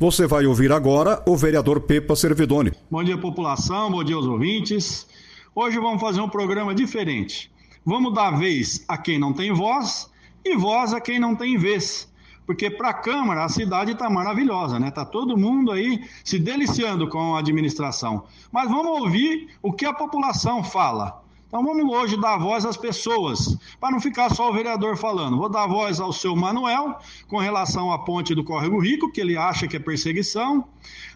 Você vai ouvir agora o vereador Pepa Servidoni. Bom dia, população, bom dia aos ouvintes. Hoje vamos fazer um programa diferente. Vamos dar vez a quem não tem voz e voz a quem não tem vez. Porque para a Câmara a cidade está maravilhosa, né? Está todo mundo aí se deliciando com a administração. Mas vamos ouvir o que a população fala. Então vamos hoje dar voz às pessoas, para não ficar só o vereador falando. Vou dar voz ao seu Manuel com relação à ponte do Córrego Rico, que ele acha que é perseguição.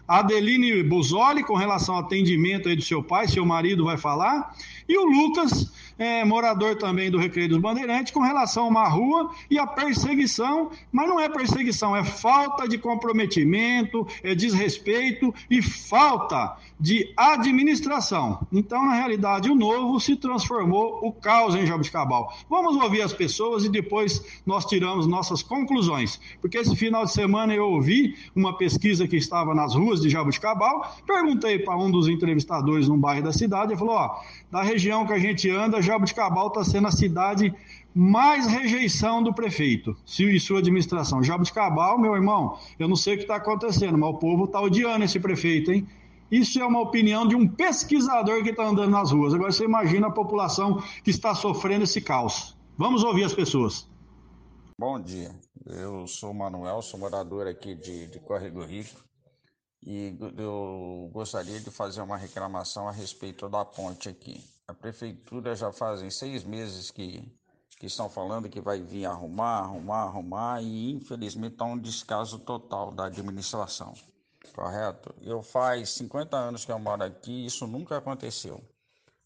A Adeline Buzoli com relação ao atendimento aí do seu pai, seu marido vai falar. E o Lucas é, morador também do Recreio dos Bandeirantes, com relação a uma rua e a perseguição, mas não é perseguição, é falta de comprometimento, é desrespeito e falta de administração. Então, na realidade, o novo se transformou o caos em Jabuticabal. Vamos ouvir as pessoas e depois nós tiramos nossas conclusões, porque esse final de semana eu ouvi uma pesquisa que estava nas ruas de Jabuticabal, perguntei para um dos entrevistadores num bairro da cidade, ele falou, ó, da região que a gente anda, Jabuticabal está sendo a cidade mais rejeição do prefeito e sua administração. Jabuticabal, meu irmão, eu não sei o que está acontecendo, mas o povo está odiando esse prefeito, hein? Isso é uma opinião de um pesquisador que está andando nas ruas. Agora você imagina a população que está sofrendo esse caos. Vamos ouvir as pessoas. Bom dia, eu sou o Manuel, sou morador aqui de, de Córrego Rico e eu gostaria de fazer uma reclamação a respeito da ponte aqui. A prefeitura já fazem seis meses que, que estão falando que vai vir arrumar, arrumar, arrumar e infelizmente está um descaso total da administração, correto? Eu faz 50 anos que eu moro aqui isso nunca aconteceu.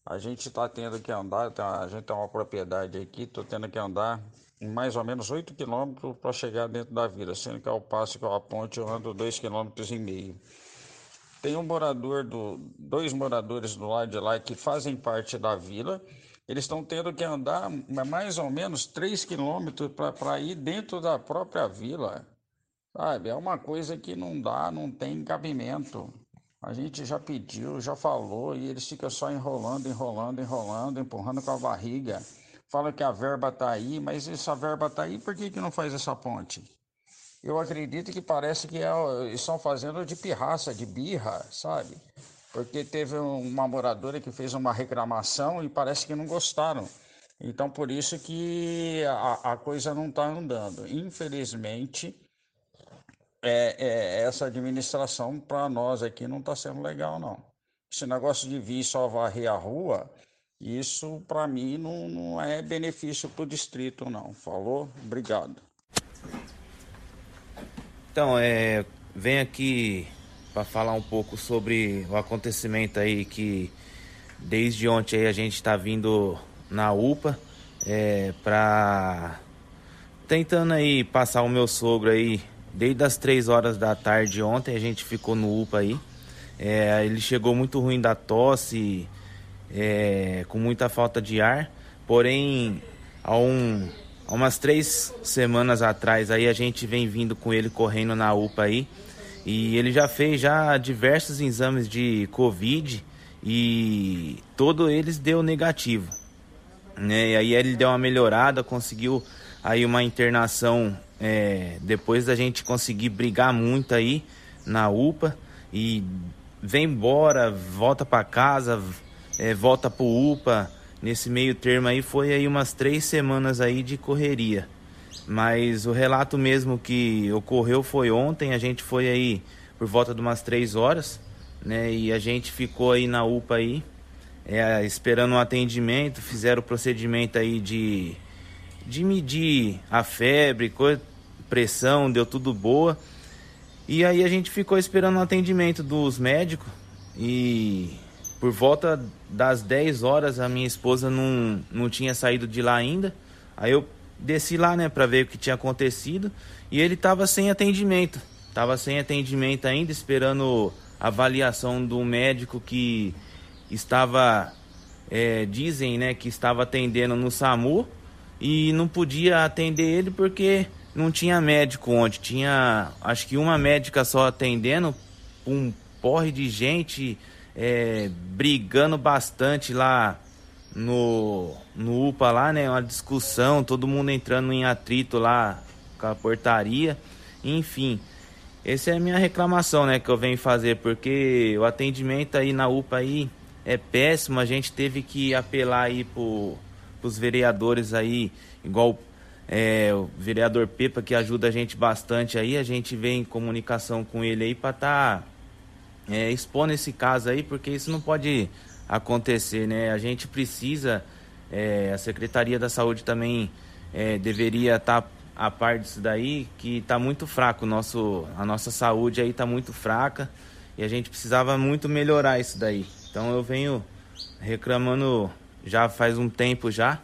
A gente está tendo que andar, tá, a gente tem uma propriedade aqui, estou tendo que andar mais ou menos 8 quilômetros para chegar dentro da vila, sendo que ao passo que a ponte eu ando 2,5 quilômetros e meio. Tem um morador do dois moradores do lado de lá que fazem parte da vila. Eles estão tendo que andar mais ou menos 3 quilômetros para ir dentro da própria vila. Sabe? É uma coisa que não dá, não tem cabimento. A gente já pediu, já falou e eles ficam só enrolando, enrolando, enrolando, empurrando com a barriga. Fala que a verba está aí, mas essa verba está aí, por que, que não faz essa ponte? eu acredito que parece que é, estão fazendo de pirraça, de birra, sabe? Porque teve uma moradora que fez uma reclamação e parece que não gostaram. Então, por isso que a, a coisa não está andando. Infelizmente, é, é essa administração para nós aqui não está sendo legal, não. Esse negócio de vir só varrer a rua, isso para mim não, não é benefício para o distrito, não. Falou? Obrigado. Então, é, vem aqui para falar um pouco sobre o acontecimento aí que desde ontem aí a gente está vindo na UPA é, para tentando aí passar o meu sogro aí desde as três horas da tarde ontem a gente ficou no UPA aí. É, ele chegou muito ruim da tosse, é, com muita falta de ar, porém há um Há umas três semanas atrás aí a gente vem vindo com ele correndo na UPA aí. E ele já fez já diversos exames de Covid e todos eles deu negativo. Né? E aí ele deu uma melhorada, conseguiu aí uma internação é, depois da gente conseguir brigar muito aí na UPA e vem embora, volta para casa, é, volta pro UPA Nesse meio termo aí foi aí umas três semanas aí de correria. Mas o relato mesmo que ocorreu foi ontem, a gente foi aí por volta de umas três horas, né? E a gente ficou aí na UPA aí, é, esperando um atendimento, fizeram o procedimento aí de, de medir a febre, pressão, deu tudo boa. E aí a gente ficou esperando o atendimento dos médicos e por volta das 10 horas a minha esposa não, não tinha saído de lá ainda. Aí eu desci lá, né, para ver o que tinha acontecido e ele tava sem atendimento. Estava sem atendimento ainda, esperando avaliação do médico que estava, é, dizem, né, que estava atendendo no SAMU e não podia atender ele porque não tinha médico onde. Tinha, acho que uma médica só atendendo, um porre de gente é, brigando bastante lá no, no UPA lá, né? Uma discussão, todo mundo entrando em atrito lá com a portaria. Enfim, essa é a minha reclamação, né? Que eu venho fazer, porque o atendimento aí na UPA aí é péssimo. A gente teve que apelar aí pro, pros vereadores aí, igual é, o vereador Pepa, que ajuda a gente bastante aí. A gente vem em comunicação com ele aí para estar tá, é, expondo esse caso aí, porque isso não pode acontecer, né? A gente precisa, é, a Secretaria da Saúde também é, deveria estar tá a par disso daí, que está muito fraco, nosso, a nossa saúde aí está muito fraca e a gente precisava muito melhorar isso daí. Então eu venho reclamando já faz um tempo já.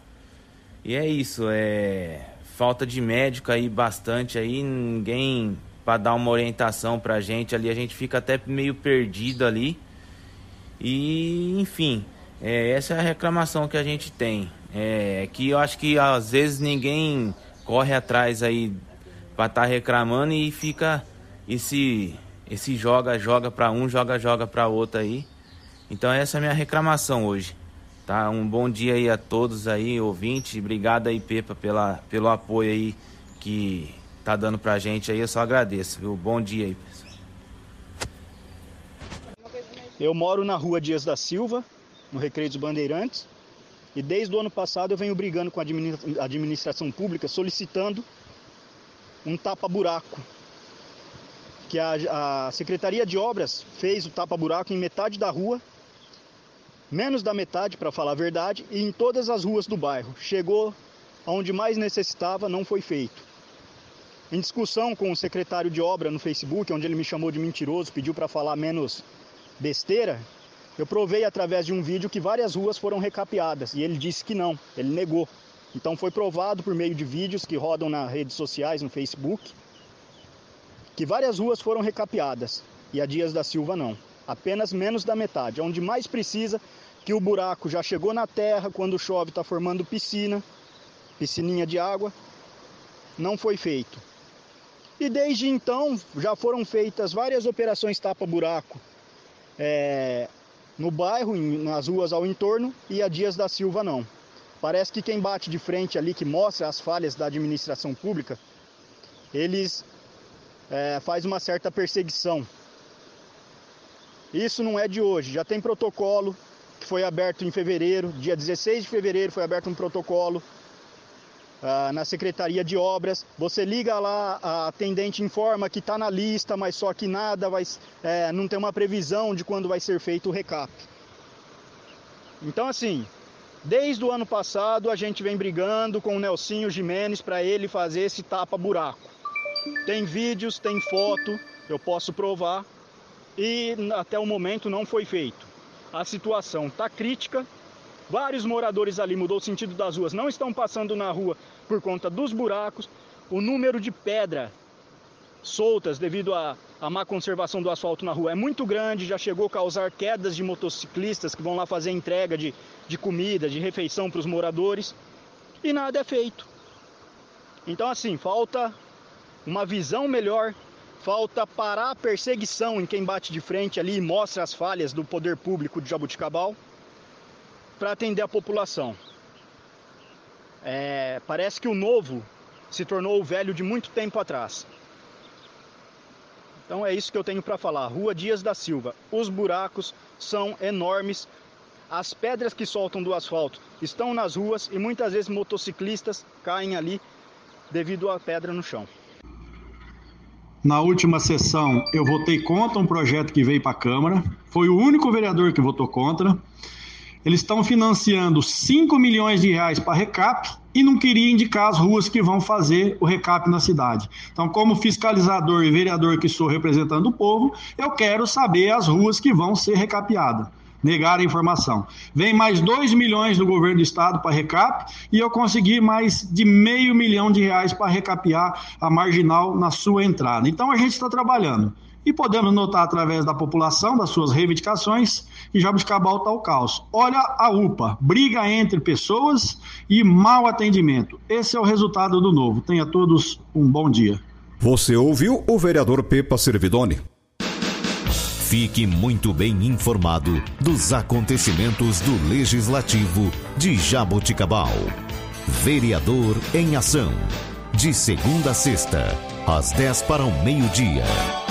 E é isso, é falta de médico aí bastante aí, ninguém para dar uma orientação pra gente ali, a gente fica até meio perdido ali. E, enfim, é, essa é a reclamação que a gente tem. É que eu acho que às vezes ninguém corre atrás aí para estar tá reclamando e fica esse esse joga joga para um, joga joga para outro aí. Então essa é a minha reclamação hoje. Tá? Um bom dia aí a todos aí, ouvintes. Obrigado aí, Pepa, pela, pelo apoio aí que tá dando pra gente aí. Eu só agradeço, viu? Bom dia aí, pessoal. Eu moro na rua Dias da Silva, no Recreio dos Bandeirantes, e desde o ano passado eu venho brigando com a administração pública solicitando um tapa-buraco. Que a, a Secretaria de Obras fez o tapa-buraco em metade da rua, menos da metade, para falar a verdade, e em todas as ruas do bairro. Chegou aonde mais necessitava, não foi feito. Em discussão com o secretário de obra no Facebook, onde ele me chamou de mentiroso, pediu para falar menos besteira, eu provei através de um vídeo que várias ruas foram recapeadas e ele disse que não, ele negou. Então foi provado por meio de vídeos que rodam nas redes sociais, no Facebook, que várias ruas foram recapeadas e a Dias da Silva não. Apenas menos da metade, onde mais precisa, que o buraco já chegou na terra, quando chove está formando piscina, piscininha de água, não foi feito. E desde então já foram feitas várias operações tapa-buraco é, no bairro, nas ruas ao entorno, e a Dias da Silva não. Parece que quem bate de frente ali, que mostra as falhas da administração pública, eles é, faz uma certa perseguição. Isso não é de hoje, já tem protocolo que foi aberto em fevereiro, dia 16 de fevereiro foi aberto um protocolo ah, na Secretaria de Obras. Você liga lá, a atendente informa que está na lista, mas só que nada vai, é, não tem uma previsão de quando vai ser feito o recap. Então, assim, desde o ano passado a gente vem brigando com o Nelsinho Jimenez para ele fazer esse tapa-buraco. Tem vídeos, tem foto, eu posso provar, e até o momento não foi feito. A situação está crítica, Vários moradores ali mudou o sentido das ruas, não estão passando na rua por conta dos buracos. O número de pedra soltas devido à, à má conservação do asfalto na rua é muito grande, já chegou a causar quedas de motociclistas que vão lá fazer entrega de, de comida, de refeição para os moradores e nada é feito. Então, assim, falta uma visão melhor, falta parar a perseguição em quem bate de frente ali e mostra as falhas do poder público de Jabuticabal para atender a população. É, parece que o novo se tornou o velho de muito tempo atrás. Então é isso que eu tenho para falar. Rua Dias da Silva. Os buracos são enormes. As pedras que soltam do asfalto estão nas ruas e muitas vezes motociclistas caem ali devido à pedra no chão. Na última sessão, eu votei contra um projeto que veio para a Câmara. Foi o único vereador que votou contra. Eles estão financiando 5 milhões de reais para recap e não queria indicar as ruas que vão fazer o recap na cidade. Então, como fiscalizador e vereador que sou representando o povo, eu quero saber as ruas que vão ser recapeadas. Negar a informação. Vem mais 2 milhões do governo do estado para recap e eu consegui mais de meio milhão de reais para recapear a marginal na sua entrada. Então a gente está trabalhando. E podemos notar através da população, das suas reivindicações, e Jabuticabal ao caos. Olha a UPA, briga entre pessoas e mau atendimento. Esse é o resultado do novo. Tenha todos um bom dia. Você ouviu o vereador Pepa Servidoni. Fique muito bem informado dos acontecimentos do Legislativo de Jaboticabal. Vereador em Ação. De segunda a sexta, às 10 para o meio-dia.